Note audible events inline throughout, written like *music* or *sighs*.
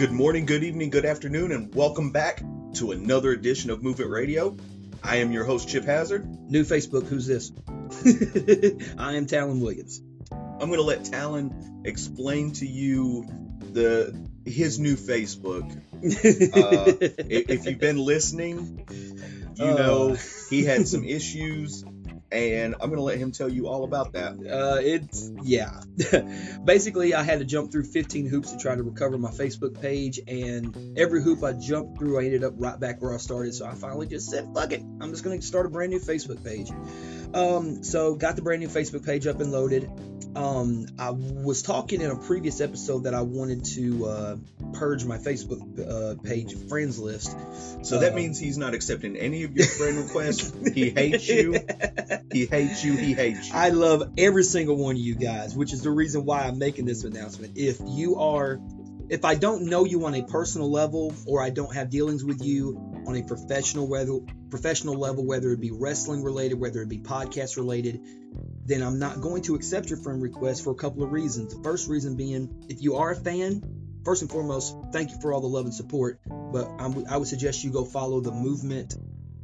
Good morning, good evening, good afternoon, and welcome back to another edition of Movement Radio. I am your host, Chip Hazard. New Facebook, who's this? *laughs* I am Talon Williams. I'm going to let Talon explain to you the his new Facebook. Uh, *laughs* if you've been listening, you know he had some issues and I'm gonna let him tell you all about that. Uh, it's yeah. *laughs* Basically, I had to jump through 15 hoops to try to recover my Facebook page, and every hoop I jumped through, I ended up right back where I started. So I finally just said, "Fuck it, I'm just gonna start a brand new Facebook page." Um, so got the brand new Facebook page up and loaded. Um, I was talking in a previous episode that I wanted to uh, purge my Facebook uh, page friends list. So that uh, means he's not accepting any of your friend requests. he *laughs* hates you. He hates you. He hates you. I love every single one of you guys, which is the reason why I'm making this announcement. If you are, if I don't know you on a personal level, or I don't have dealings with you on a professional whether professional level, whether it be wrestling related, whether it be podcast related, then I'm not going to accept your friend request for a couple of reasons. The first reason being, if you are a fan, first and foremost, thank you for all the love and support. But I'm, i would suggest you go follow the Movement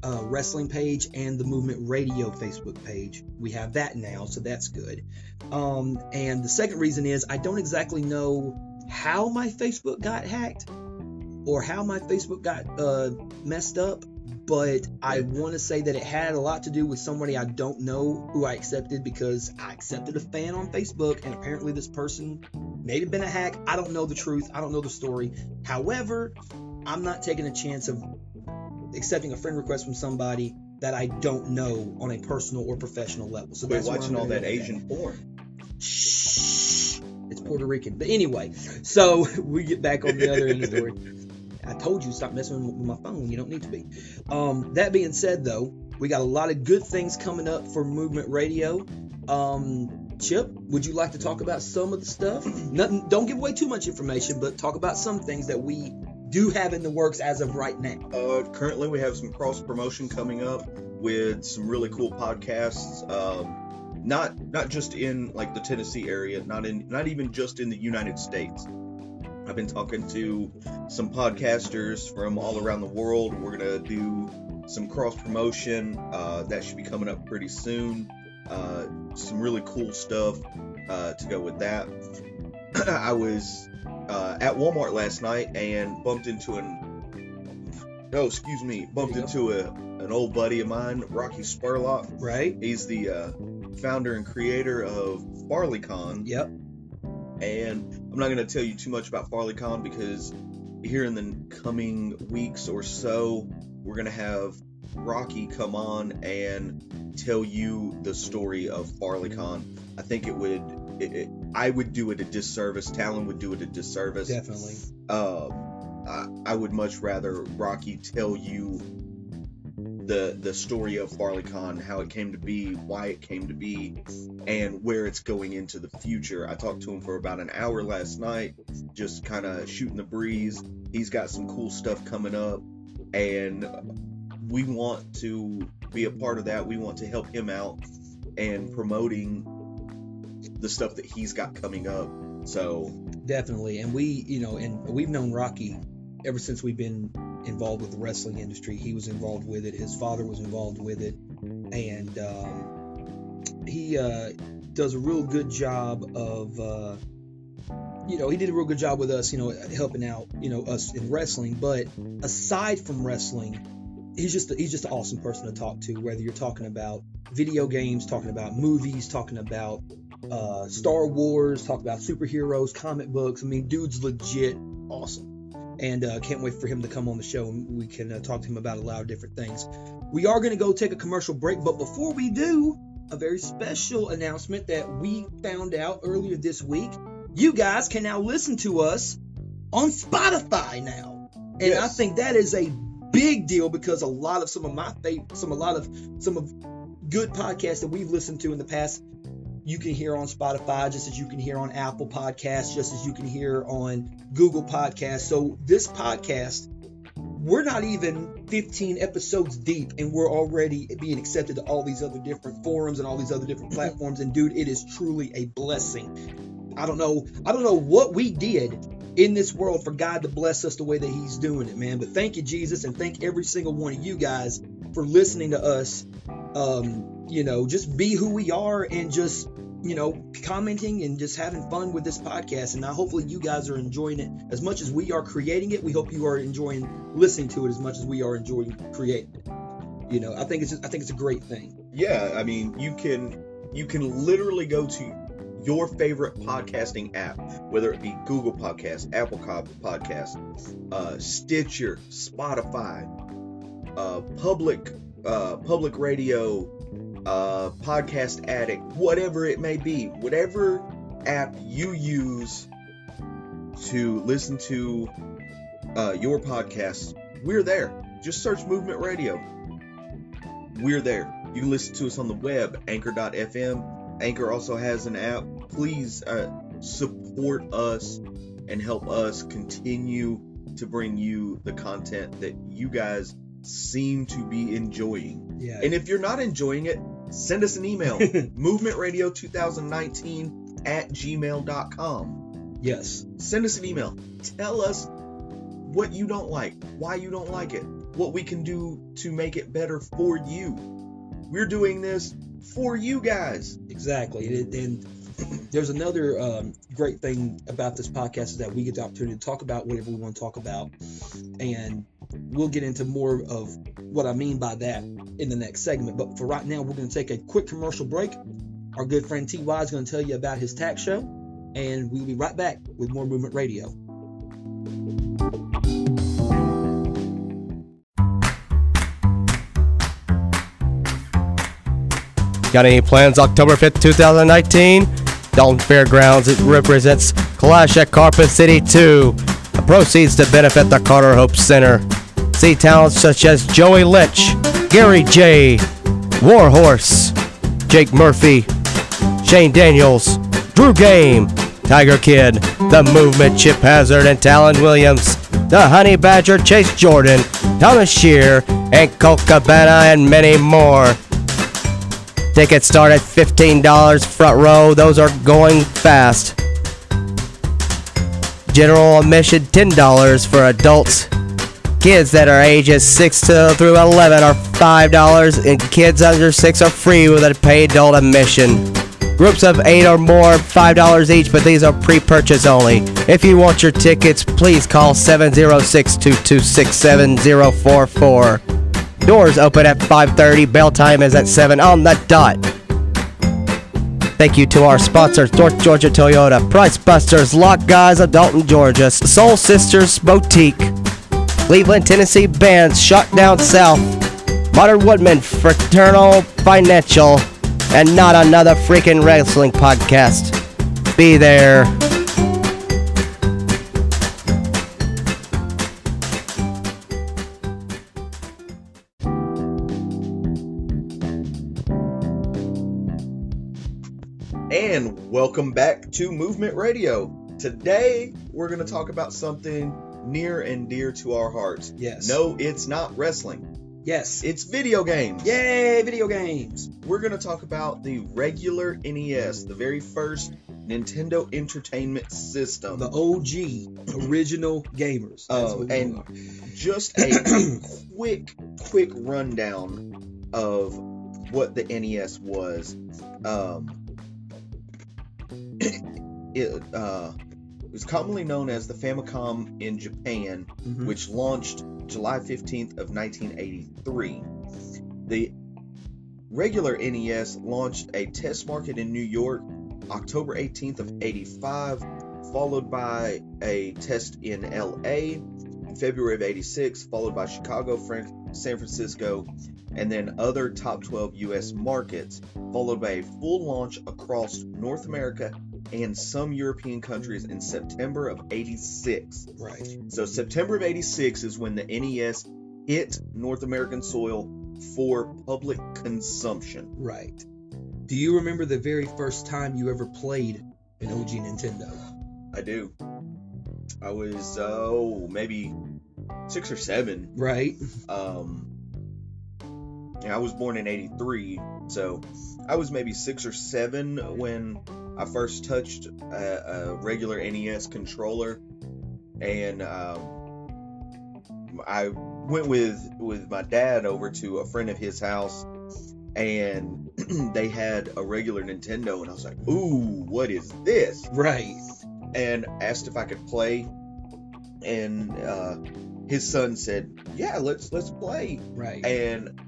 uh, Wrestling page and the Movement Radio Facebook page. We have that now, so that's good. Um, and the second reason is I don't exactly know how my Facebook got hacked or how my Facebook got uh, messed up, but I want to say that it had a lot to do with somebody I don't know who I accepted because I accepted a fan on Facebook, and apparently this person may have been a hack. I don't know the truth. I don't know the story. However, I'm not taking a chance of accepting a friend request from somebody that I don't know on a personal or professional level. So that's watching all that Asian porn. Shh, it's Puerto Rican. But anyway, so *laughs* we get back on the other end of the story. *laughs* I told you stop messing with my phone. You don't need to be. Um, that being said, though, we got a lot of good things coming up for Movement Radio. Um, Chip, would you like to talk about some of the stuff? Nothing, don't give away too much information, but talk about some things that we do have in the works as of right now. Uh, currently, we have some cross promotion coming up with some really cool podcasts. Um, not not just in like the Tennessee area, not in not even just in the United States. I've been talking to some podcasters from all around the world. We're gonna do some cross promotion uh, that should be coming up pretty soon. Uh, some really cool stuff uh, to go with that. *clears throat* I was uh, at Walmart last night and bumped into an oh excuse me bumped into a an old buddy of mine, Rocky Spurlock. Right. He's the uh, founder and creator of FarleyCon. Yep. And I'm not going to tell you too much about FarleyCon because here in the coming weeks or so, we're going to have Rocky come on and tell you the story of FarleyCon. I think it would, it, it, I would do it a disservice. Talon would do it a disservice. Definitely. Uh, I, I would much rather Rocky tell you the the story of FarleyCon, how it came to be, why it came to be, and where it's going into the future. I talked to him for about an hour last night, just kind of shooting the breeze. He's got some cool stuff coming up, and we want to be a part of that. We want to help him out and promoting the stuff that he's got coming up. So definitely, and we, you know, and we've known Rocky ever since we've been involved with the wrestling industry. He was involved with it. His father was involved with it, and um, he uh, does a real good job of. Uh, you know, he did a real good job with us, you know, helping out, you know, us in wrestling. But aside from wrestling, he's just he's just an awesome person to talk to. Whether you're talking about video games, talking about movies, talking about uh, Star Wars, talk about superheroes, comic books. I mean, dude's legit awesome and uh, can't wait for him to come on the show and we can uh, talk to him about a lot of different things. We are going to go take a commercial break, but before we do, a very special announcement that we found out earlier this week. You guys can now listen to us on Spotify now, and yes. I think that is a big deal because a lot of some of my favorite, some a lot of some of good podcasts that we've listened to in the past you can hear on Spotify, just as you can hear on Apple Podcasts, just as you can hear on Google Podcasts. So this podcast, we're not even 15 episodes deep, and we're already being accepted to all these other different forums and all these other different mm-hmm. platforms. And dude, it is truly a blessing. I don't know, I don't know what we did in this world for God to bless us the way that He's doing it, man. But thank you, Jesus, and thank every single one of you guys for listening to us. Um, you know, just be who we are and just you know, commenting and just having fun with this podcast. And now hopefully you guys are enjoying it as much as we are creating it. We hope you are enjoying listening to it as much as we are enjoying creating it. You know, I think it's just, I think it's a great thing. Yeah, I mean, you can you can literally go to your favorite podcasting app, whether it be Google Podcast, Apple Podcast, uh, Stitcher, Spotify, uh, public uh, public radio, uh, Podcast Addict, whatever it may be, whatever app you use to listen to uh, your podcast, we're there. Just search Movement Radio. We're there. You can listen to us on the web, anchor.fm. Anchor also has an app. Please uh, support us and help us continue to bring you the content that you guys seem to be enjoying. Yeah. And if you're not enjoying it, send us an email *laughs* movementradio2019 at gmail.com. yes. Send us an email. Tell us what you don't like, why you don't like it, what we can do to make it better for you. We're doing this for you guys. Exactly. And, and there's another um, great thing about this podcast is that we get the opportunity to talk about whatever we want to talk about. And we'll get into more of what I mean by that in the next segment. But for right now, we're going to take a quick commercial break. Our good friend TY is going to tell you about his tax show. And we'll be right back with more Movement Radio. Got any plans October 5th, 2019? Dalton Fairgrounds it represents Clash at Carpet City 2. The proceeds to benefit the Carter Hope Center. See talents such as Joey Lynch, Gary J, Warhorse, Jake Murphy, Shane Daniels, Drew Game, Tiger Kid, The Movement, Chip Hazard, and Talon Williams, The Honey Badger, Chase Jordan, Thomas Shear, and Colt Cabana, and many more. Tickets start at $15 front row. Those are going fast. General admission $10 for adults. Kids that are ages 6 to through 11 are $5 and kids under 6 are free with a paid adult admission. Groups of 8 or more $5 each, but these are pre-purchase only. If you want your tickets, please call 706-226-7044. Doors open at 5:30. Bell time is at 7 on the dot. Thank you to our sponsors, North Georgia Toyota, Price Busters, Lock Guys of Dalton, Georgia, Soul Sisters Boutique, Cleveland, Tennessee Bands, Shot Down South, Modern Woodmen, Fraternal Financial, and not another freaking wrestling podcast. Be there. And welcome back to Movement Radio. Today, we're going to talk about something near and dear to our hearts. Yes. No, it's not wrestling, Yes. it's video games. Yay, video games. We're going to talk about the regular NES, the very first Nintendo Entertainment System. The OG original gamers. We and are. just a *clears throat* quick, quick rundown of what the NES was. Um, it uh, was commonly known as the Famicom in Japan, Mhm. which launched July 15th of 1983. The regular NES launched a test market in New York October 18th of 85, followed by a test in LA in February of 86, followed by Chicago, Fran- San Francisco, and then other top 12 US markets, followed by a full launch across North America and some European countries in September of 86. right. So September of 86 is when the NES hit North American soil for public consumption. Right. Do you remember the very first time you ever played an OG Nintendo? I do. I was oh maybe six or seven. Right. Um, yeah, I was born in '83, so I was maybe six or seven when I first touched a, a regular NES controller. and um, I went with with my dad over to a friend of his house, and *clears throat* they had a regular Nintendo, and I was like, "Ooh, what is this?" Right. And asked if I could play, and uh, his son said, "Yeah, let's let's play." Right. And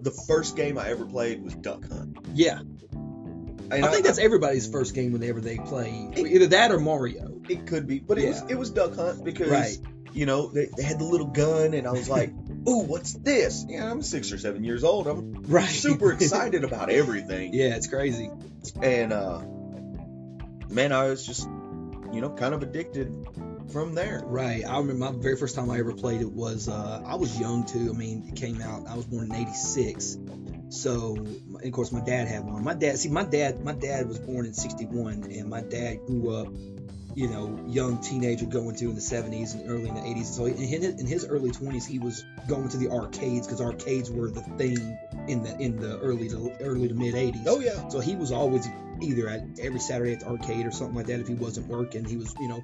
the first game I ever played was Duck Hunt. yeah. And I think that's everybody's first game whenever they play either that or Mario. it could be, but it was it was Duck Hunt because Right. you know they, they had the little gun, and I was like, *laughs* "Ooh, what's this?" Yeah, I'm six or seven years old. I'm Right. super *laughs* excited about everything, yeah, it's crazy. and uh, man, I was just you know kind of addicted from there. Right. I remember my very first time I ever played it was uh, I was young too. I mean, it came out. I was born in '86, so of course my dad had one. My dad, see, my dad, my dad was born in '61, and my dad grew up, you know, young teenager going to in the '70s and early in the '80s. So in his, in his early 20s, he was going to the arcades because arcades were the thing in the in the early to early to mid '80s. Oh yeah, So he was always either at every Saturday at the arcade or something like that. If he wasn't working, he was, you know,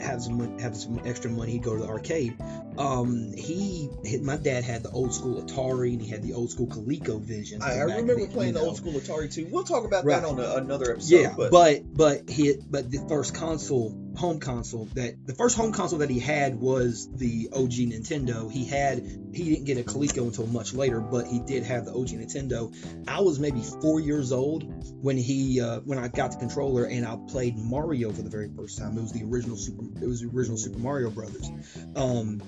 have some have some extra money. He'd go to the arcade. Um, he, hit, my dad had the old school Atari and he had the old school Coleco I, I remember then, playing you the old school Atari too. We'll talk about Right. that on a, another episode. Yeah, but, but but he but the first console, Falou! Home console that the first home console that he had was the OG Nintendo. He had he didn't get a Coleco until much later, but he did have the OG Nintendo. I was maybe four years old when he uh, when I got the controller and I played Mario for the very first time. It was the original Super it was the original Super Mario Brothers. Um,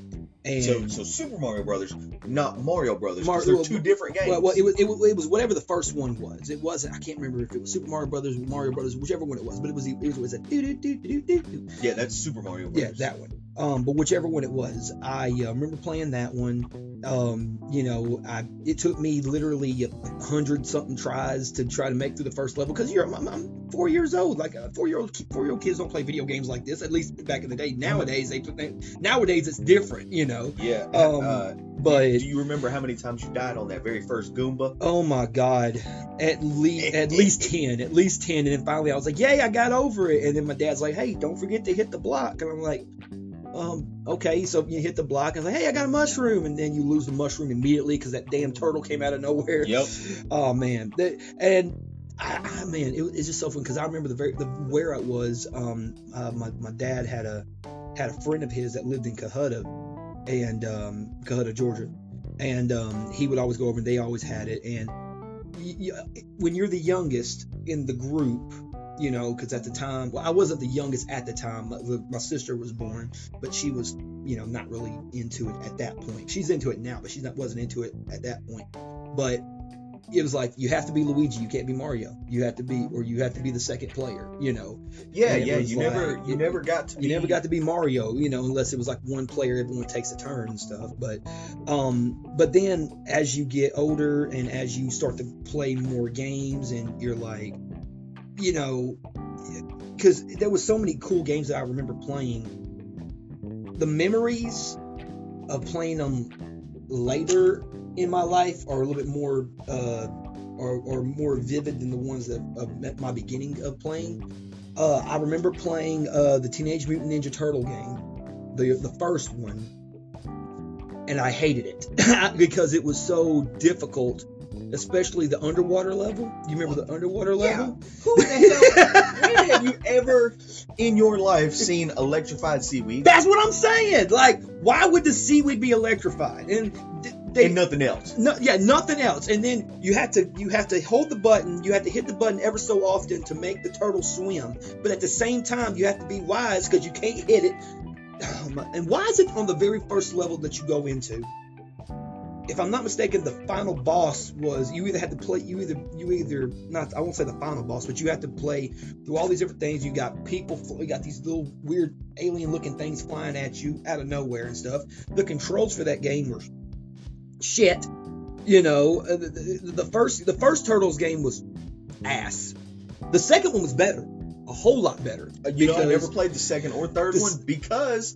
and so so Super Mario Brothers, not Mario Brothers, Mar- they're well, two different games. Well, well, it was, it was it was whatever the first one was. It wasn't. I can't remember if it was Super Mario Brothers, Mario Brothers, whichever one it was. But it was the, it was a do do do do do. Yeah, that's Super Mario Yeah, that one. Um, but whichever one it was, I uh, remember playing that one. Um, you know, I it took me literally a hundred something tries to try to make through the first level because you're I'm, I'm four years old. Like uh, four year old four year old kids don't play video games like this. At least back in the day. Nowadays they, they nowadays it's different. You know. Yeah. Um, uh, But do you remember how many times you died on that very first Goomba? Oh my God! At least at least *laughs* ten, at least ten, and then finally I was like, "Yay, I got over it!" And then my dad's like, "Hey, don't forget to hit the block," and I'm like, "Um, okay." So you hit the block, and like, "Hey, I got a mushroom," and then you lose the mushroom immediately because that damn turtle came out of nowhere. Yep. *laughs* Oh man, and I, I man, it, was- it's just so fun because I remember the very the where I was. Um, uh, my my dad had a had a friend of his that lived in Cohutta, and um, Georgia, and um, he would always go over and they always had it. And y- y- when you're the youngest in the group. You know, because at the time, well, I wasn't the youngest at the time. My, my sister was born, but she was, you know, not really into it at that point. She's into it now, but she wasn't into it at that point. But it was like you have to be Luigi, you can't be Mario. You have to be, or you have to be the second player. You know, Yeah, yeah. You like- never, you never got to. you be, never got to be Mario. You know, unless it was like one player, everyone takes a turn and stuff. But, um, but then as you get older and as you start to play more games, and you're like, you know, because there was so many cool games that I remember playing. The memories of playing them later in my life are a little bit more uh, or, or more vivid than the ones that at my beginning of playing. Uh, I remember playing uh, the Teenage Mutant Ninja Turtle game, the the first one, and I hated it *laughs* because it was so difficult, especially the underwater level. You remember the underwater level? Yeah. Who the hell? *laughs* when have you ever in your life seen electrified seaweed That's what I'm saying. Like, why would the seaweed be electrified? And they, and nothing else? No, yeah, nothing else. And then you have to you have to hold the button. You have to hit the button ever so often to make the turtle swim. But at the same time, you have to be wise because you can't hit it. *sighs* Oh, my- and why is it on the very first level that you go into? If I'm not mistaken, the final boss was you either had to play you either you either not I won't say the final boss, but you had to play through all these different things. You got people, you got these little weird alien looking things flying at you out of nowhere and stuff. The controls for that game were shit. You know, uh, the, the, the first the first Turtles game was ass. The second one was better, a whole lot better. You know, I never played the second or third This- one because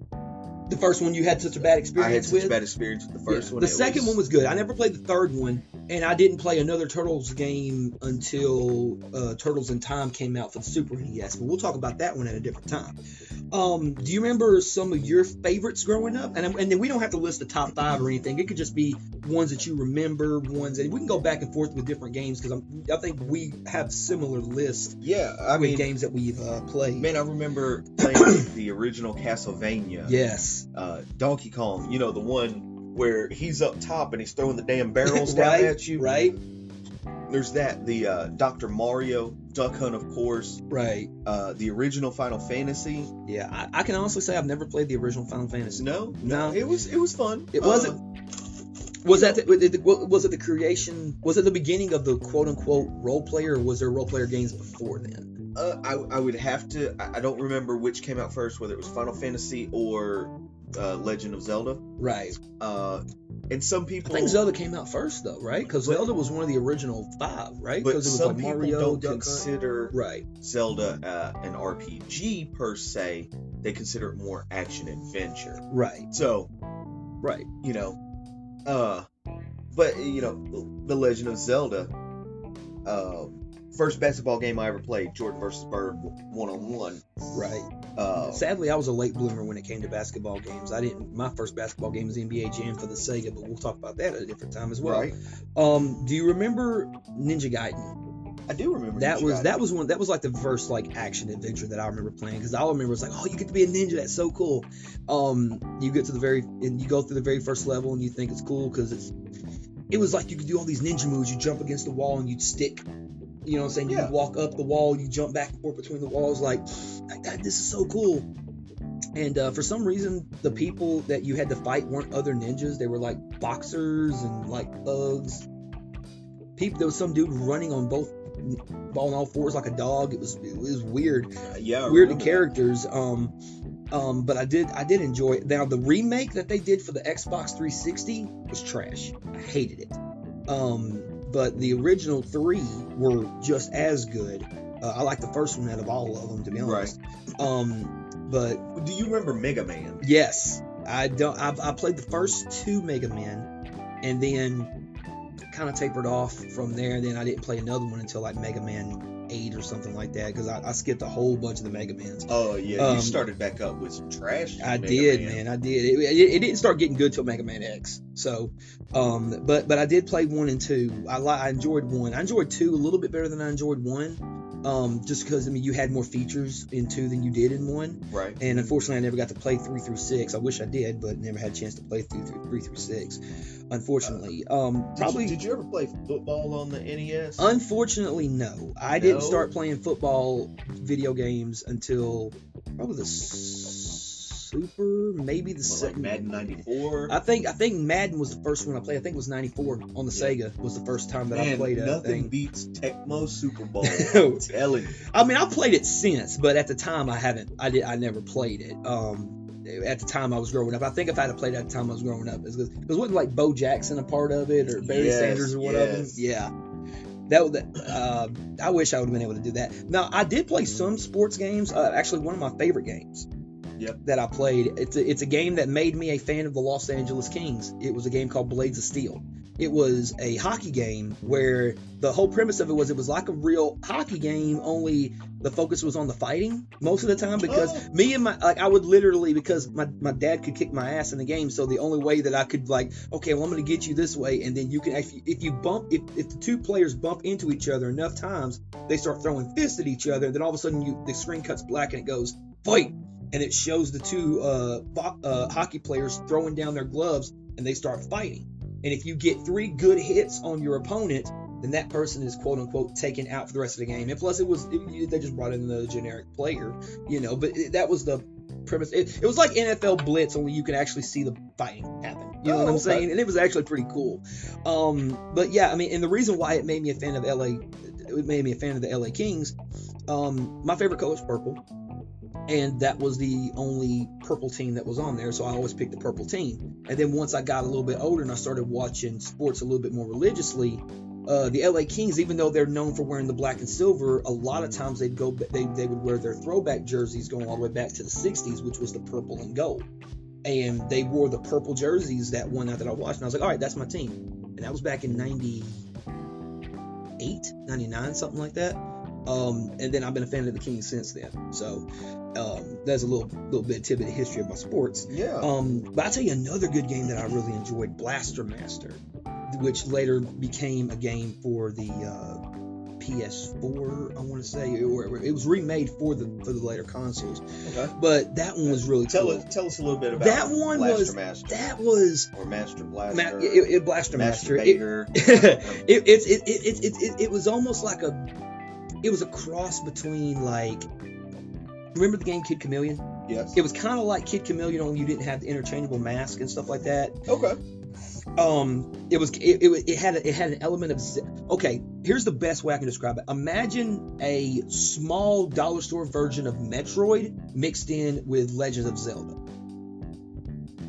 the first one you had such a bad experience I had such with. a bad experience with the first Yeah, one. The second one was good. I never played the third one and I didn't play another Turtles game until uh, Turtles in Time came out for the Super NES. But we'll talk about that one at a different time. Um, do you remember some of your favorites growing up? And, and then we don't have to list the top five or anything. It could just be ones that you remember, ones that we can go back and forth with different games because I think we have similar lists Yeah, I with mean, games that we've uh, played. man, I remember playing *coughs* the original Castlevania. yes, Uh, Donkey Kong, you know, the one where he's up top and he's throwing the damn *laughs* barrels down right, at you. right, There's that. The uh, Dr. Mario, Duck Hunt, of course. right. Uh, the original Final Fantasy. Yeah, I, I can honestly say I've never played the original Final Fantasy. No, No. it was it was fun. It Uh, wasn't. Was that the, was it- the creation? Was it the beginning of the quote unquote role player, or was there role player games before then? Uh, I, I would have to. I don't remember which came out first, whether it was Final Fantasy or uh, Legend of Zelda. Right. Uh, and some people. I think Zelda came out first though, right? Because Zelda was one of the original five, right? but Because it was some like people Mario, don't Duck consider Right. Zelda uh, an RPG per se. They consider it more action adventure. Right. So Right. you know, uh, but you know, the Legend of Zelda. Uh, first basketball game I ever played, Jordan versus Bird, one on one. Right. Uh, Sadly, I was a late bloomer when it came to basketball games. I didn't. My first basketball game was NBA Jam for the Sega, but we'll talk about that at a different time as well. right. Um, do you remember Ninja Gaiden? I do remember That Ninja was Gaiden. that was one that was like the first like action adventure that I remember playing because all I remember was like oh you get to be a ninja that's so cool. Um, you get to the very and you go through the very first level and you think it's cool because it's it was like you could do all these ninja moves. You jump against the wall and you'd stick. You know what I'm saying? You Yeah. walk up the wall, you jump back and forth between the walls. Like, this is so cool. And uh, for some reason, the people that you had to fight weren't other ninjas. They were like boxers and like thugs. People, there was some dude running on both on all fours like a dog. It was it was weird, yeah, weird that. characters. Um, um, but I did I did enjoy it. Now the remake that they did for the Xbox 360 was trash. I hated it. Um, but the original three were just as good. Uh, I like the first one out of all of them, to be honest. Um, but Do you remember Mega Man? Yes, I don't. I've, I played the first two Mega Men, and then kind of tapered off from there. Then I didn't play another one until like Mega Man Eight or something like that because I, I skipped a whole bunch of the Mega Mans. Oh yeah, Um, you started back up with some trash. I Mega did, man. I did. It, it, it didn't start getting good till Mega Man X. So, um, but but I did play one and two. I li- I enjoyed one. I enjoyed two a little bit better than I enjoyed one. Um, just because I mean you had more features in two than you did in one. Right. And unfortunately, I never got to play three through six. I wish I did, but never had a chance to play through, through three through six. Unfortunately, um, Did probably. You, did you ever play football on the NES? Unfortunately, no. I didn't start playing football video games until probably the Super, maybe the What, like second. Madden '94. I think I think Madden was the first one I played. I think it was '94 on the Sega was the first time that I Man, played a nothing thing. beats Tecmo Super Bowl. *laughs* I'm telling you. I mean, I've played it since, but at the time I haven't. I did. I never played it. Um, at the time I was growing up. I think if I had played it at the time I was growing up, because wasn't like Bo Jackson a part of it or Barry Yes, Sanders or one of them. yes. Yeah. That, was- that uh, I wish I would have been able to do that. Now I did play some sports games. Uh, actually, one of my favorite games Yep. that I played. It's a, it's a game that made me a fan of the Los Angeles Kings. It was a game called Blades of Steel. It was a hockey game where the whole premise of it was it was like a real hockey game, only the focus was on the fighting most of the time because Oh. me and my like I would literally because my, my dad could kick my ass in the game, so the only way that I could like okay, well I'm gonna get you this way, and then you can if you, if you bump if, if the two players bump into each other enough times, they start throwing fists at each other. and Then all of a sudden you the screen cuts black and it goes fight, and it shows the two uh, vo- uh hockey players throwing down their gloves and they start fighting. And if you get three good hits on your opponent, then that person is quote unquote taken out for the rest of the game. And plus, it was it, they just brought in the generic player, you know. But it, that was the premise. It, it was like NFL Blitz, only you can actually see the fighting happen. You know Oh, what I'm okay. saying? And it was actually pretty cool. Um, but yeah, I mean, and the reason why it made me a fan of LA, it made me a fan of the LA Kings. Um, my favorite color is purple and that was the only purple team that was on there so i always picked the purple team and then once i got a little bit older and i started watching sports a little bit more religiously uh, the la kings even though they're known for wearing the black and silver a lot of times they'd go they, they would wear their throwback jerseys going all the way back to the 60s which was the purple and gold and they wore the purple jerseys that one night that i watched and i was like all right that's my team and that was back in 98, 99, something like that. Um, and then I've been a fan of the Kings since then. So um, that's a little little bit tidbit of history of my sports. Yeah. Um, but I'll tell you another good game that I really enjoyed, Blaster Master, which later became a game for the uh, PS4. I want to say, or it was remade for the for the later consoles. okay. But that one was really Tell cool. us tell us a little bit about That one Blaster was- Master That was or Master Blaster. Ma- it, it, Blaster Master. It, *laughs* it, it, it, it, it, it, it, it was almost like a it was a cross between like remember the game Kid Chameleon? yes. It was kind of like Kid Chameleon only you didn't have the interchangeable mask and stuff like that. okay. Um, it was it, it, it had a, it had an element of ze- okay. Here's the best way I can describe it. Imagine a small dollar store version of Metroid mixed in with Legends of Zelda.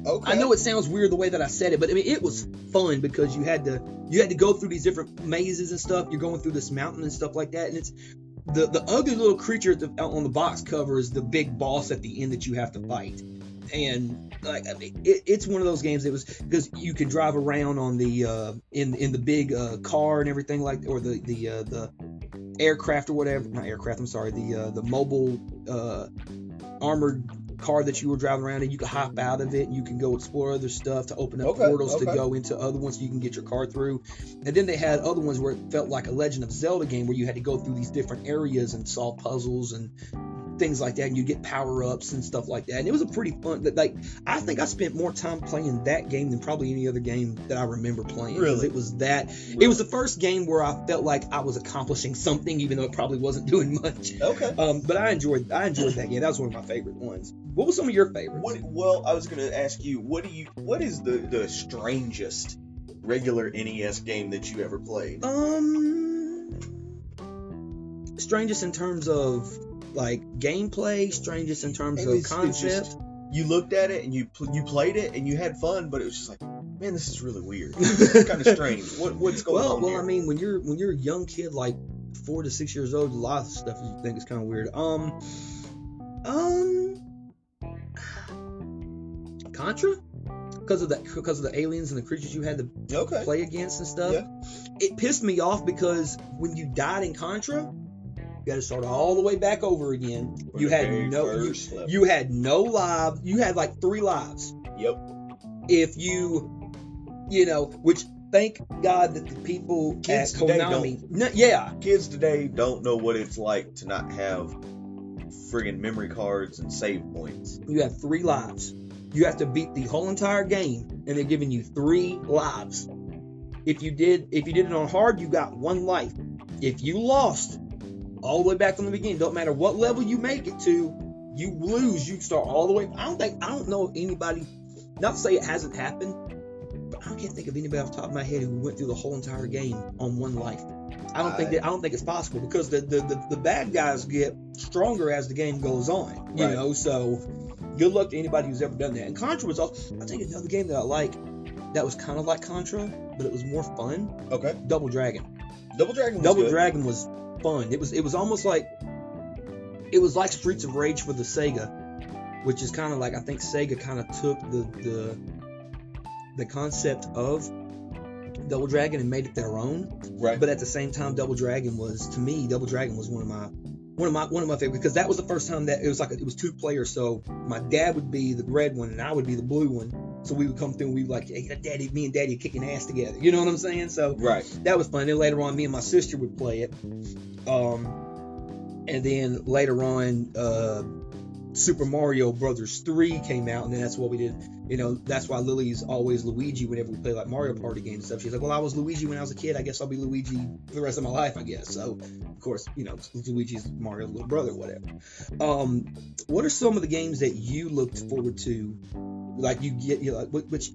Okay. I know it sounds weird the way that I said it, but I mean it was fun because you had to you had to go through these different mazes and stuff. You're going through this mountain and stuff like that, and it's the the ugly little creature at the, on the box cover is the big boss at the end that you have to fight. And like it, it's one of those games that was because you could drive around on the uh, in in the big uh, car and everything like or the the uh, the aircraft or whatever not aircraft I'm sorry the uh, the mobile uh, armored car that you were driving around in you could hop out of it. And you can go explore other stuff to open up Okay, portals to go into other ones so you can get your car through. And then they had other ones where it felt like a Legend of Zelda game where you had to go through these different areas and solve puzzles and things like that and you get power ups and stuff like that and it was a pretty fun that like I think I spent more time playing that game than probably any other game that I remember playing. Really? it was that it was the first game where I felt like I was accomplishing something even though it probably wasn't *laughs* doing much Okay. um, but I enjoyed I enjoyed that game that was one of my favorite ones what was some of your favorites What, well, I was going to ask you, what do you, what is the the strangest regular NES game that you ever played? Um, strangest in terms of like gameplay, strangest in terms of it's concept. just- You looked at it and you pl- you played it and you had fun, but it was just like, man, this is really weird. It's kind of strange. What what's going well, on well, here? I mean, when you're when you're a young kid, like four to six years old, a lot of stuff you think is kind of weird. Um, um, Contra, because of that, because of the aliens and the creatures you had to okay. play against and stuff. Yeah. It pissed me off because when you died in Contra, you had to start all the way back over again. You had no, you, you had no lives. You had like three lives. Yep. If you, you know, which thank God that the people Kids at Konami, No, yeah, Kids today don't know what it's like to not have friggin' memory cards and save points. you have three lives. You have to beat the whole entire game, and they're giving you three lives. If you did, if you did it on hard, you got one life. If you lost, all the way back from the beginning, don't matter what level you make it to, you lose. You start all the way. I don't think I don't know anybody. Not to say it hasn't happened, but I can't think of anybody off the top of my head who went through the whole entire game on one life. I don't think that I don't think it's possible because the the, the, the bad guys get stronger as the game goes on. You Right. know, so good luck to anybody who's ever done that. And Contra was also I think another game that I like that was kind of like Contra, but it was more fun. Okay. Double Dragon. Double Dragon was Double good. Dragon was fun. It was it was almost like it was like Streets of Rage for the Sega, which is kind of like I think Sega kind of took the the the concept of Double Dragon and made it their own. Right. But at the same time, Double Dragon was to me, Double Dragon was one of my one of my one of my favorite because that was the first time that it was like it was two players. So my dad would be the red one and I would be the blue one. So we would come through and we would like, hey, daddy, me and daddy are kicking ass together. You know what I'm saying? So right. that was fun. Then later on, me and my sister would play it. Um, and then later on, uh, Super Mario Brothers 3 came out, and then that's what we did. You know, that's why Lily's always Luigi whenever we play like Mario Party games and stuff. She's like, well, I was Luigi when I was a kid. I guess I'll be Luigi for the rest of my life, I guess. So, of course, you know, Luigi's Mario's little brother, whatever. Um, what are some of the games that you looked forward to? Like you get, you know, like, which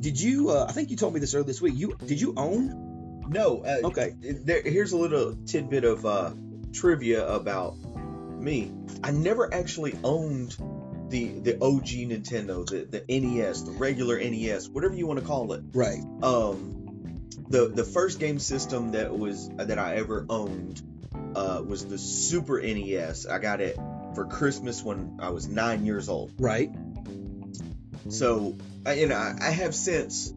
did you? Uh, I think you told me this earlier this week. You did you own? No. Uh, Okay. There, here's a little tidbit of uh, trivia about me. I never actually owned the the OG Nintendo, the the NES, the regular NES, whatever you want to call it. Right. Um, the the first game system that was that I ever owned uh, was the Super NES. I got it for Christmas when I was nine years old. Right. So, I, you know, I, I have since,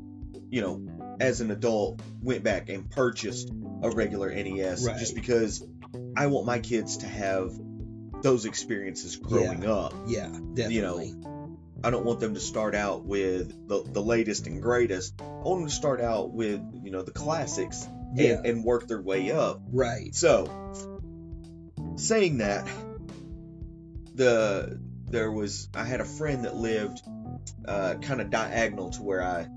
you know, as an adult, went back and purchased a regular NES Right. just because I want my kids to have those experiences growing up. Yeah, definitely. You know, I don't want them to start out with the, the latest and greatest. I want them to start out with, you know, the classics yeah, and, and work their way up. right. So, saying that, the there was I had a friend that lived uh, kind of diagonal to where I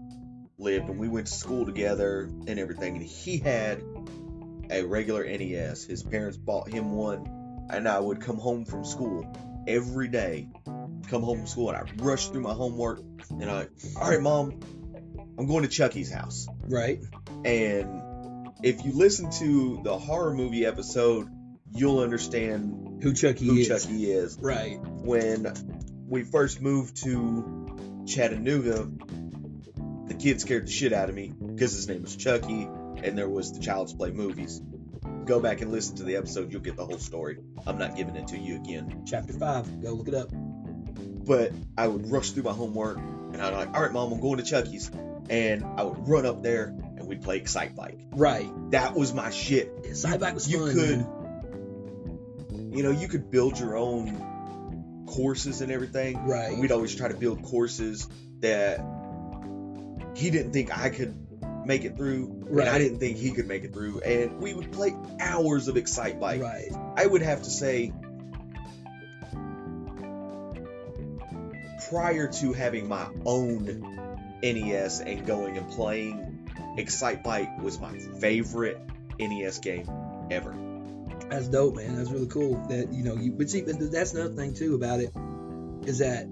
lived, and we went to school together and everything. And he had a regular NES. His parents bought him one, and I would come home from school every day. Come home from school, and I rush through my homework, and I, all right, mom, I'm going to Chucky's house. Right. And if you listen to the horror movie episode, you'll understand Who Chucky who is. Chucky is. Right. When we first moved to Chattanooga, the kid scared the shit out of me because his name was Chucky and there was the Child's Play movies. Go back and listen to the episode, you'll get the whole story. I'm not giving it to you again. Chapter five. Go look it up. But I would rush through my homework and I'd like, all right, mom, I'm going to Chucky's. And I would run up there and we'd play Excite Bike. Right. That was my shit. Yeah, Sideback was you fun. could man. you know you could build your own courses and everything Right. we'd always try to build courses that he didn't think i could make it through and i didn't think he could make it through and we would play hours of excite bike right. i would have to say prior to having my own nes and going and playing excite bike was my favorite nes game ever That's dope, man. That's really cool. That you know, you but see, but that's another thing too about it is that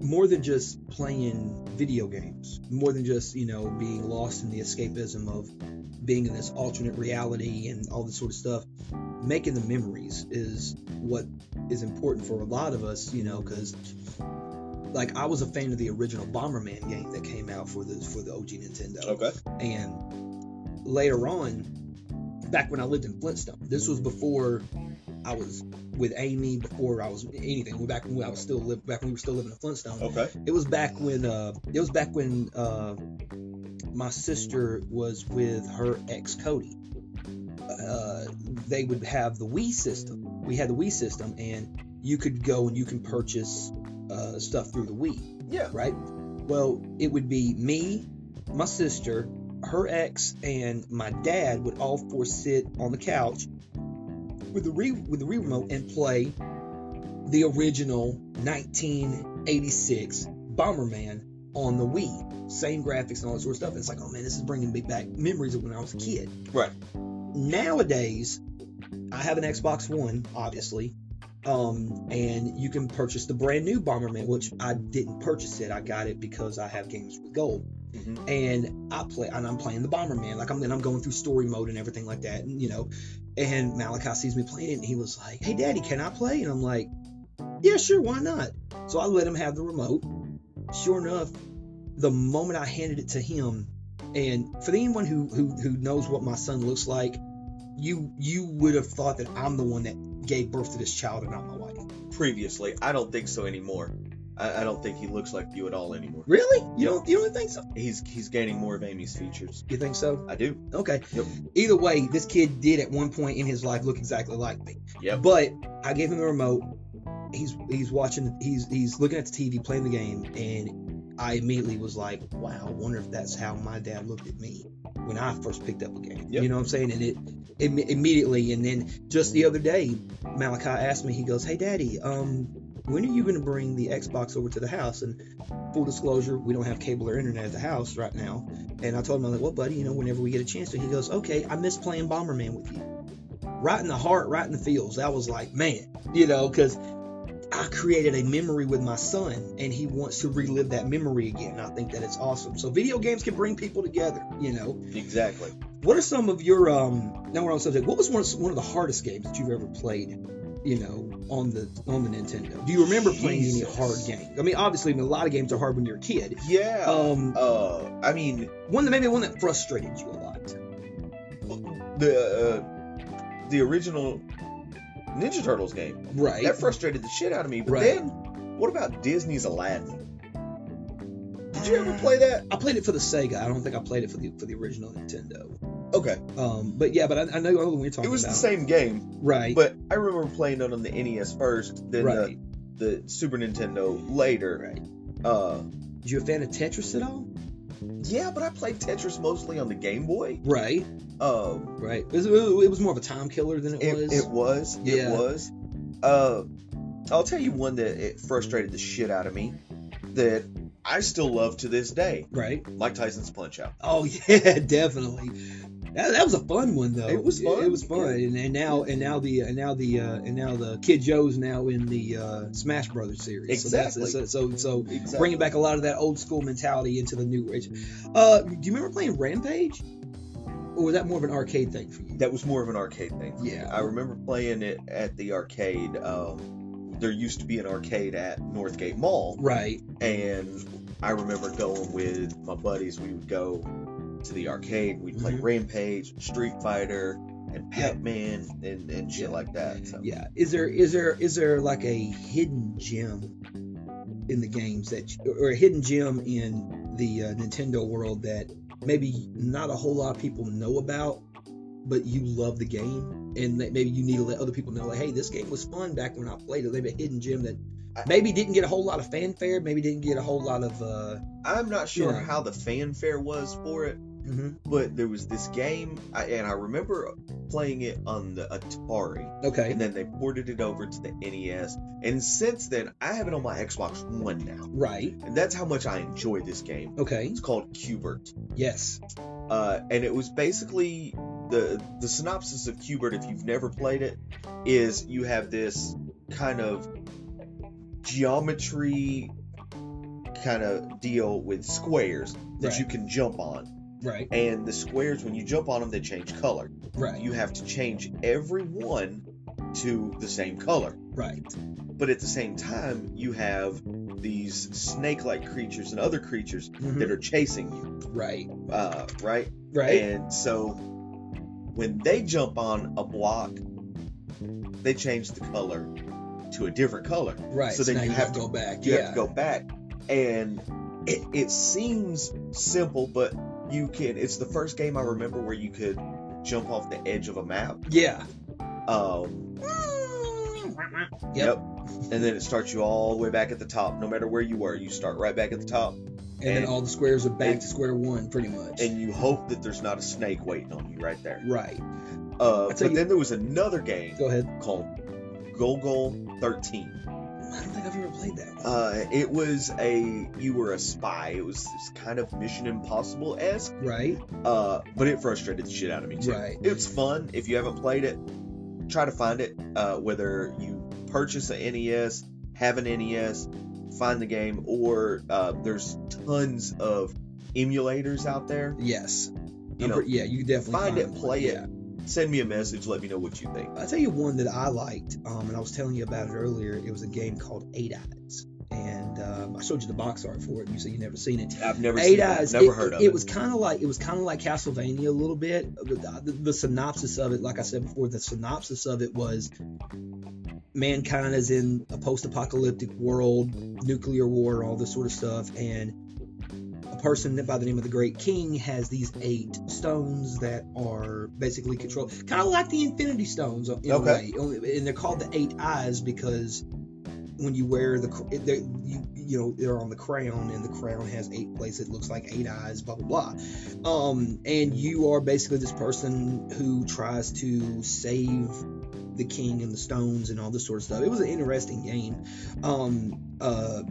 more than just playing video games, more than just you know being lost in the escapism of being in this alternate reality and all this sort of stuff, making the memories is what is important for a lot of us. You know, because like I was a fan of the original Bomberman game that came out for the for the OG Nintendo. okay And later on, back when I lived in Flintstone, this was before I was with Amy, before I was anything. Back when I was still live, back when we were still living in Flintstone. okay It was back when uh, it was back when uh, my sister was with her ex Cody. Uh, they would have the Wii system. We had the Wii system, and you could go and you can purchase uh, stuff through the Wii yeah right? Well, it would be me, my sister, her ex, and my dad would all four sit on the couch with the re- with the Wii remote and play the original 1986 Bomberman on the Wii. Same graphics and all that sort of stuff. And it's like, oh man, this is bringing me back memories of when I was a kid. Right. Nowadays, I have an Xbox One, obviously, um, and you can purchase the brand new Bomberman, which I didn't purchase it. I got it because I have games with gold, Mhm. and I play and I'm playing the Bomberman. Like I'm and I'm going through story mode and everything like that, and you know. And Malachi sees me playing and he was like, "Hey, Daddy, can I play?" And I'm like, "Yeah, sure, why not?" So I let him have the remote. Sure enough, the moment I handed it to him, and for anyone who who, who knows what my son looks like, you you would have thought that I'm the one that gave birth to this child and not my wife. previously. I don't think so anymore. I, I don't think he looks like you at all anymore. Really? You don't you don't think so? He's he's gaining more of Amy's features. You think so? I do. Okay. Yep. Either way, this kid did at one point in his life look exactly like me. Yeah. But I gave him the remote. He's he's watching. He's he's looking at the TV, playing the game, and I immediately was like, "Wow, I wonder if that's how my dad looked at me when I first picked up a game." Yep. You know what I'm saying? And it, it immediately, and then just the other day, Malachi asked me. He goes, "Hey, Daddy, um, when are you going to bring the Xbox over to the house?" And full disclosure, we don't have cable or internet at the house right now. And I told him, I'm like, well, buddy, you know, whenever we get a chance to, he goes, okay, I miss playing Bomberman with you. Right in the heart, right in the feels. That was like, man, you know, because I created a memory with my son and he wants to relive that memory again. And I think that it's awesome. So video games can bring people together, you know. Exactly. What are some of your, um, now we're on subject, what was one of, one of the hardest games that you've ever played, you know, on the on the Nintendo? Do you remember playing any hard games? I mean, obviously, I mean, a lot of games are hard when you're a kid. Yeah. Um, uh, I mean, one that maybe one that frustrated you a lot. the uh, the original Ninja Turtles game Right. that frustrated the shit out of me. But Right. then, what about Disney's Aladdin? Did you ever play that? I played it for the Sega. I don't think I played it for the for the original Nintendo. Okay. Um, but yeah, but I, I know what we're talking It was about. the same game, right? but I remember playing it on the NES first, then right. the, the Super Nintendo later. Right. Uh, You a fan of Tetris at all? yeah, but I played Tetris mostly on the Game Boy. Right. Um, Right. It was, it was more of a time killer than it, it, was. it was. Yeah. It was. Uh, I'll tell you one that it frustrated the shit out of me that I still love to this day. Right. Mike Tyson's Punch Out. Oh *laughs* yeah, definitely. That, that was a fun one though. It was fun. It, was fun, Yeah. and, and now and now the and now the uh, and now the Kid Joe's now in the uh, Smash Brothers series. Exactly. So that's, so so, so Exactly. bringing back a lot of that old school mentality into the new age. Uh, do you remember playing Rampage? Or was that more of an arcade thing for you? That was more of an arcade thing. Yeah. I remember playing it at the arcade. Um, there used to be an arcade at Northgate Mall, Right. and I remember going with my buddies. We would go to the arcade. We'd play Mhm. Rampage, Street Fighter, and Pac-Man, and, and shit like that. So. Yeah. Is there is there is there like a hidden gem in the games that you, or a hidden gem in the uh, Nintendo world that maybe not a whole lot of people know about, but you love the game and that maybe you need to let other people know like, hey, this game was fun back when I played it. Maybe a hidden gem that maybe didn't get a whole lot of fanfare, maybe didn't get a whole lot of. uh I'm not sure Yeah. how the fanfare was for it, mhm. but there was this game, and I remember playing it on the Atari. Okay. and then they ported it over to the NES. And since then, I have it on my Xbox One now, Right. and that's how much I enjoy this game. Okay. It's called Q*bert, Yes. uh, and it was basically the the synopsis of Q*bert. If you've never played it, is you have this kind of geometry kind of deal with squares that Right. you can jump on, Right. and the squares when you jump on them they change color. Right. You have to change every one to the same color. Right. but at the same time you have these snake-like creatures and other creatures Mhm. that are chasing you Right. uh, right Right. and so when they jump on a block they change the color to a different color right. so then now you you have have to go back. you yeah. have to go back and it, it seems simple but you can it's the first game i remember where you could jump off the edge of a map Yeah. um, Yep. Yep. and then it starts you all the way back at the top no matter where you were you start right back at the top And, then all the squares are back and- to square one, pretty much. and you hope that there's not a snake waiting on you right there. right. Uh, but you- then there was another game Go ahead. called Golgo 13. I don't think I've ever played that. Uh, it was a you were a spy. It was this kind of Mission Impossible esque, right. uh, but it frustrated the shit out of me too. Right. It's fun. If you haven't played it, try to find it. Uh, whether you purchase an NES, have an NES, find the game, or uh, there's tons of emulators out there. Yes. You know, yeah, you definitely find it, one. play it. Yeah. Send me a message. Let me know what you think. I'll tell you one that I liked, um, and I was telling you about it earlier. It was a game called Eight Eyes, and um, I showed you the box art for it. And you said you never seen it. I've never Eight seen it. Eyes. Never it, heard of it. it. was kind of like it was kind of like Castlevania a little bit. The, the, the synopsis of it, like I said before, the synopsis of it was mankind is in a post-apocalyptic world, nuclear war, all this sort of stuff, and person by the name of the Great King has these eight stones that are basically controlled, kind of like the Infinity Stones in a Okay. way, and they're called the Eight Eyes because when you wear the you you know they're on the crown and the crown has eight places it looks like eight eyes blah blah blah. Um and you are basically this person who tries to save the king and the stones and all this sort of stuff. It was an interesting game. Um uh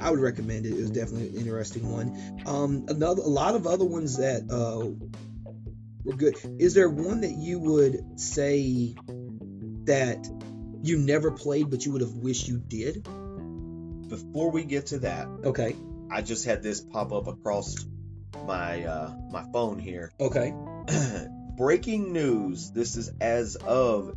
I would recommend it. It was definitely an interesting one. Um, another, a lot of other ones that uh, were good. Is there one that you would say that you never played but you would have wished you did? Before we get to that, Okay. I just had this pop up across my uh, my phone here. Okay. *clears throat* Breaking news. This is as of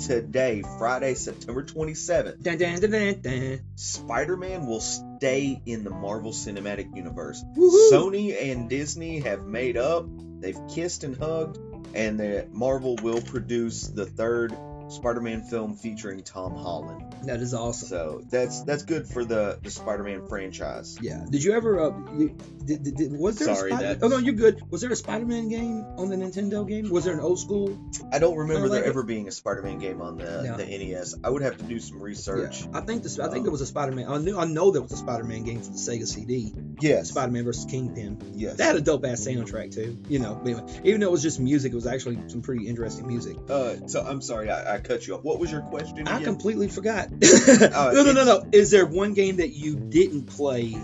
today, Friday, September 27th. Dun, dun, dun, dun, dun. Spider-Man will stay in the Marvel Cinematic Universe. Woohoo! Sony and Disney have made up. They've kissed and hugged, and that Marvel will produce the third Spider-Man film featuring Tom Holland. That is awesome. So that's that's good for the the Spider-Man franchise. Yeah. Did you ever? Uh, you, did, did, did- was there Sorry, a Spider? that's- Oh no, you're good. Was there a Spider-Man game on the Nintendo game? Was there an old school? I don't remember like there it. ever being a Spider-Man game on the, No. the NES. I would have to do some research. Yeah. I think this. I think Um, there was a Spider-Man. I knew. I know there was a Spider-Man game for the Sega CD. Yes. Spider-Man versus Kingpin. Yes. That had a dope ass soundtrack too. You know, but anyway, even though it was just music, it was actually some pretty interesting music. uh, so I'm sorry, I, I cut you off. What was your question? I completely forgot. Uh, *laughs* no, no, no, no. Is there one game that you didn't play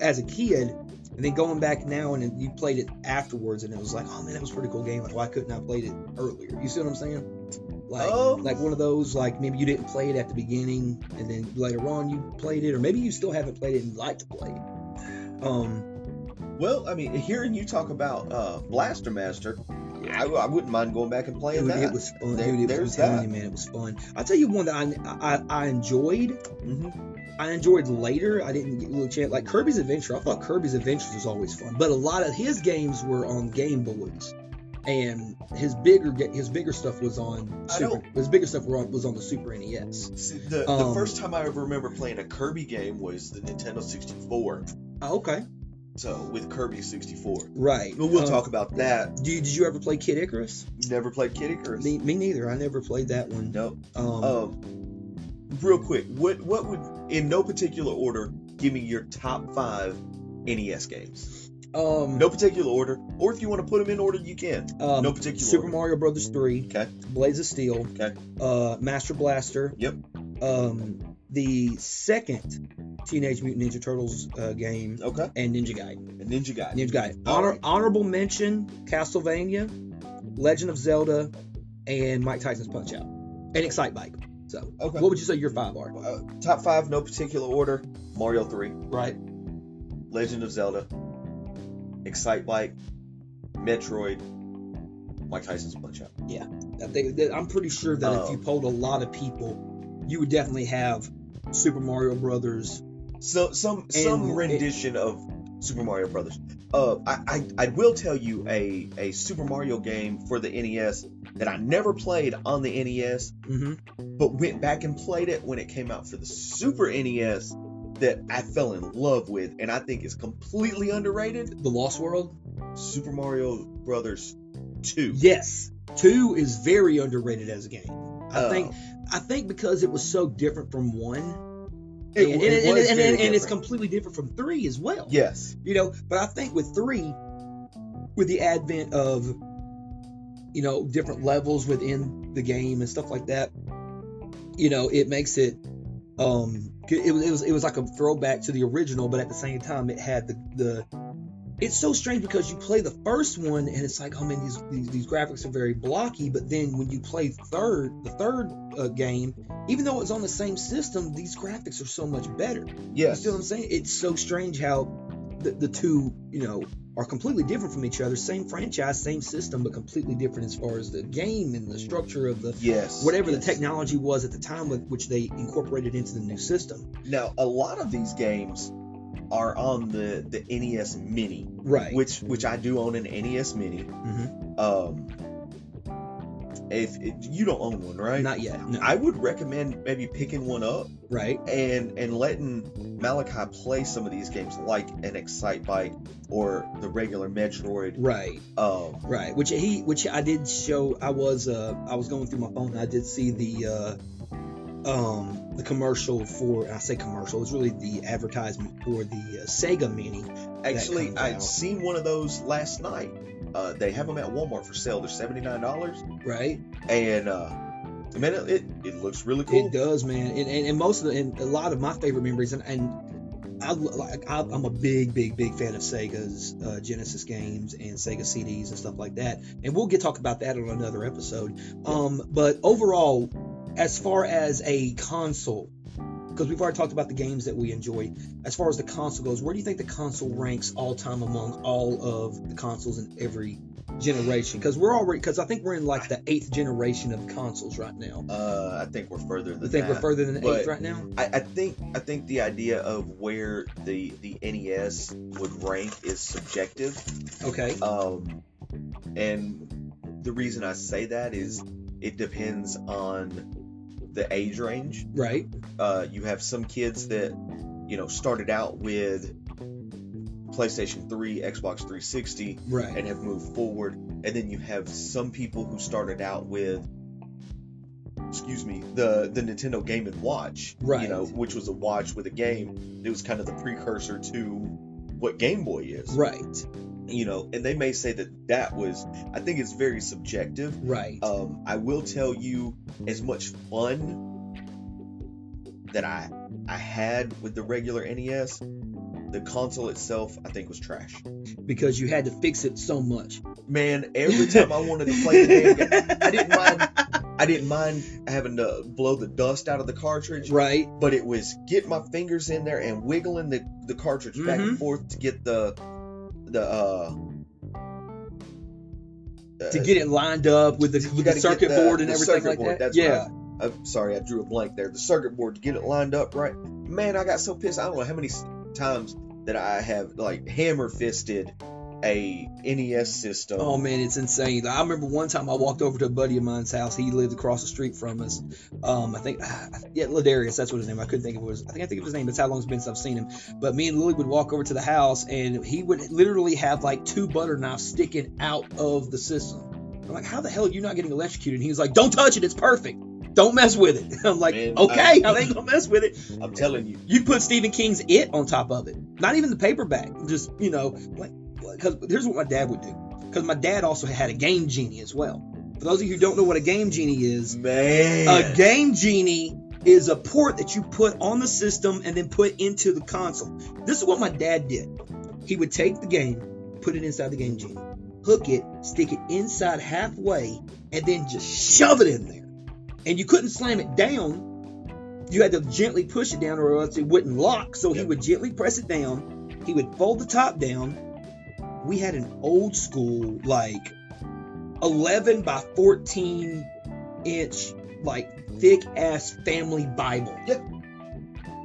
as a kid, and then going back now and you played it afterwards, and it was like, oh man, that was a pretty cool game. Like, why couldn't I played it earlier? You see what I'm saying? Like, Um, like one of those, like maybe you didn't play it at the beginning, and then later on you played it, or maybe you still haven't played it and like to play it. Um, Well, I mean, hearing you talk about uh, Blaster Master, I, I wouldn't mind going back and playing dude, that. it was fun. There- dude, it was, there's I'm telling that. you, man, it was fun. I'll tell you one that I, I, I enjoyed. hmm I enjoyed later. I didn't get a little chance. Like Kirby's Adventure, I thought Kirby's Adventures was always fun, but a lot of his games were on Game Boys, and his bigger his bigger stuff was on Super. His bigger stuff were on, was on the Super NES. See, the, the Um, first time I ever remember playing a Kirby game was the Nintendo 64. Oh, okay, So with Kirby 64. right. Well, we'll Um, talk about that. Did, did you ever play Kid Icarus? Never played Kid Icarus. Me, me neither. I never played that one. No. Um, Um, real quick, what what would, in no particular order, give me your top five NES games? um, No particular order, or if you want to put them in order, you can. um, no particular Super order. Mario Brothers three, Okay. Blades of Steel, Okay. uh, Master Blaster. Yep. Um, the second Teenage Mutant Ninja Turtles uh, game Okay. and Ninja Gaiden. And Ninja Gaiden. Ninja Gaiden. Honor, right. Honorable mention: Castlevania, Legend of Zelda, and Mike Tyson's Punch Out, and Excite Bike. So, Okay. what would you say your five are? Uh, top five, no particular order. Mario 3, Right. Legend of Zelda, Excite Bike, Metroid, Mike Tyson's Punch Out. Yeah, I think that I'm pretty sure that if Um, you polled a lot of people, you would definitely have Super Mario Brothers. So some some And- rendition of Super Mario Brothers. Uh, I, I I will tell you a a Super Mario game for the NES that I never played on the NES, hmm but went back and played it when it came out for the Super NES. That I fell in love with, and I think is completely underrated. The Lost World. Super Mario Brothers Two. Yes, two is very underrated as a game. I Uh, think. I think because it was so different from one, It, and, it and- and- and- and it's completely different from three as well. yes. you know but i think with three with the advent of you know different levels within the game and stuff like that you know it makes it um it was it was, it was like a throwback to the original but at the same time it had the the it's so strange because you play the first one and it's like oh man these these, these graphics are very blocky but then when you play third the third uh, game even though it's on the same system these graphics are so much better Yeah, you see what I'm saying? It's so strange how the, the two, you know, are completely different from each other. Same franchise, same system, but completely different as far as the game and the structure of the Yes. whatever yes. the technology was at the time with which they incorporated into the new system. Now, a lot of these games are on the the NES Mini, Right. which which I do own an NES Mini. hmm Um, if, if you don't own one, right? Not yet. No. I would recommend maybe picking one up right. and and letting Malachi play some of these games, like an Excite Bike or the regular Metroid. Right. Um, Right. Which he, which I did show. I was, uh, I was going through my phone. and I did see the, uh, um, the commercial for. I say commercial. It's really the advertisement for the uh, Sega Mini. actually, I'd out. seen one of those last night. Uh, they have them at Walmart for sale. They're seventy nine dollars, Right. and uh, I mean it, it, it looks really cool. It does, man, and, and, and most of the, and a lot of my favorite memories, and, and I like I, I'm a big, big, big fan of Sega's uh, Genesis games and Sega CDs and stuff like that, and we'll get talk about that on another episode. Um, but overall, as far as a console, because we've already talked about the games that we enjoy. As far as the console goes, where do you think the console ranks all time among all of the consoles in every generation? Because we're already, because I think we're in like the eighth generation of consoles right now. Uh, I think we're further than You think that. we're further than eighth right now? I, I think I think the idea of where the the NES would rank is subjective. Okay. Um, and the reason I say that is it depends on the age range. Right. Uh, you have some kids that you know started out with PlayStation 3, Xbox 360, Right. and have moved forward. And then you have some people who started out with, excuse me, the the Nintendo Game and Watch, Right. You know, which was a watch with a game. It was kind of the precursor to what Game Boy is, Right. You know. And they may say that that was. I think it's very subjective. Right. Um, I will tell you, as much fun that I I had with the regular NES, the console itself I think was trash. because you had to fix it so much. Man, every time I wanted to play the game, I didn't mind. I didn't mind having to blow the dust out of the cartridge, Right. but it was getting my fingers in there and wiggling the, the cartridge back Mhm. and forth to get the the uh, To get it lined up with the, with the circuit the- board and everything like board, that. that's yeah. I'm sorry, I drew a blank there. The circuit board to get it lined up right. Man, I got so pissed. I don't know how many times that I have like hammer fisted a NES system. Oh man, it's insane. I remember one time I walked over to a buddy of mine's house. He lived across the street from us. Um, I think, yeah, Ladarius, that's what his name. I couldn't think of was. I think I think of his name. That's how long it's been since I've seen him. But me and Lily would walk over to the house, and he would literally have like two butter knives sticking out of the system. I'm like, how the hell are you not getting electrocuted? And he was like, don't touch it. It's perfect. Don't mess with it. *laughs* I'm like, Man, okay, I- I ain't gonna mess with it. I'm telling you. You'd put Stephen King's It on top of it. Not even the paperback. Just, you know, like, because here's what my dad would do. Because my dad also had a Game Genie as well. For those of you who don't know what a Game Genie is, Man. a Game Genie is a port that you put on the system and then put into the console. This is what my dad did. He would take the game, put it inside the Game Genie, hook it, stick it inside halfway, and then just shove it in there. And you couldn't slam it down. You had to gently push it down or else it wouldn't lock. So he would gently press it down. He would fold the top down. We had an old school, like 11 by 14 inch, like thick ass family Bible. Yep.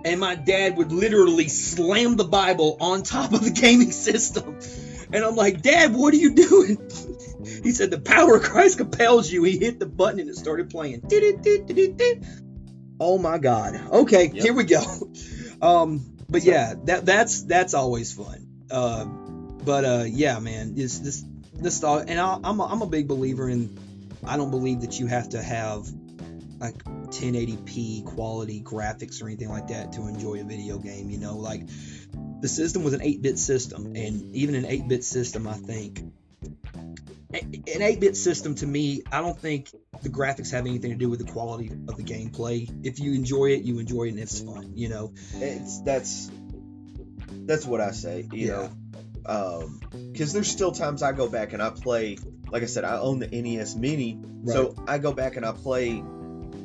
And my dad would literally slam the Bible on top of the gaming system. And I'm like, Dad, what are you doing? *laughs* He said, The power of Christ compels you. He hit the button and it started playing. Oh my God. Okay, Yep. here we go. *laughs* Um, but yeah, that that's that's always fun. Uh, but uh, yeah, man, this this this thought, and I, I'm a, I'm a big believer in. I don't believe that you have to have like 1080p quality graphics or anything like that to enjoy a video game. You know, like the system was an 8-bit system, and even an 8-bit system, I think an 8-bit system to me, I don't think the graphics have anything to do with the quality of the gameplay. If you enjoy it, you enjoy it, and it's fun. You know, it's that's that's what I say. You Yeah. know, because there's still times I go back and I play. Like I said, I own the NES Mini, so I go back and I play.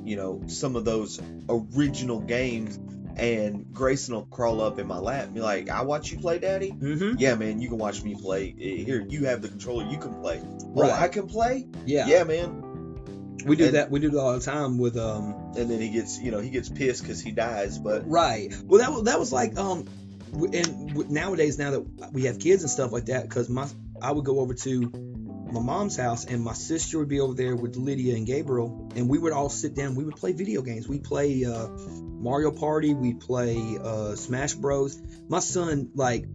You know, some of those original games, and Grayson will crawl up in my lap and be like, "I watch you play, Daddy." Mm-hmm. Yeah, man, you can watch me play. Eh, Here, you have the controller. You can play. Oh, I can play. Yeah. Yeah, man. we do And- that. We do it all the time with um. And then he gets, you know, he gets pissed because he dies. But Right. Well, that was that was like um, and nowadays now that we have kids and stuff like that, because my I would go over to my mom's house and my sister would be over there with Lydia and Gabriel, and we would all sit down. We would play video games. We play uh, Mario Party. We play uh, Smash Bros. My son like.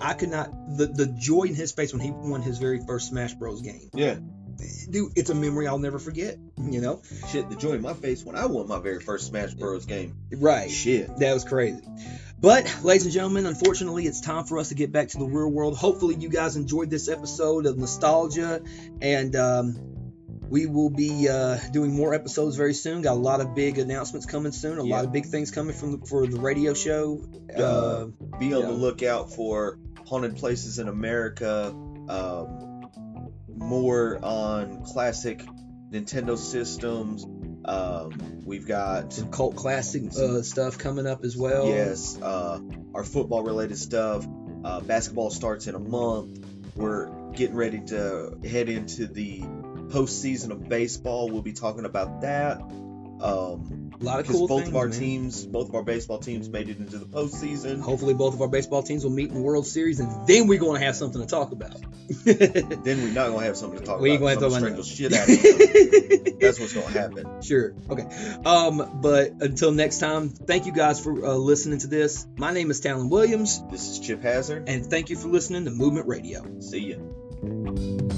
I could not the the joy in his face when he won his very first Smash Bros game. yeah, Dude, it's a memory I'll never forget. You know, shit, the joy in my face when I won my very first Smash Bros. game. right? Shit. That was crazy. But, ladies and gentlemen, unfortunately, it's time for us to get back to the real world. Hopefully, you guys enjoyed this episode of nostalgia, and um, we will be uh, doing more episodes very soon. Got a lot of big announcements coming soon. A Yeah. lot of big things coming from the, for the radio show. Uh, Uh, Be on yeah. the lookout for haunted places in America. Um, more on classic Nintendo systems. Um, we've got some cult classic uh, stuff coming up as well. Yes, uh, our football related stuff. Uh, basketball starts in a month. We're getting ready to head into the postseason of baseball. We'll be talking about that. Um, A lot of because cool both things. of our man. teams, both of our baseball teams made it into the postseason. Hopefully, both of our baseball teams will meet in the World Series, and then we're going to have something to talk about. *laughs* Then we're not gonna have something to talk about. We about. 'cause have to strangle shit out of. *laughs* That's what's gonna happen. Sure. Okay. Um, but until next time, thank you guys for uh, listening to this. My name is Talon Williams, This is Chip Hazard. and thank you for listening to Movement Radio. See ya.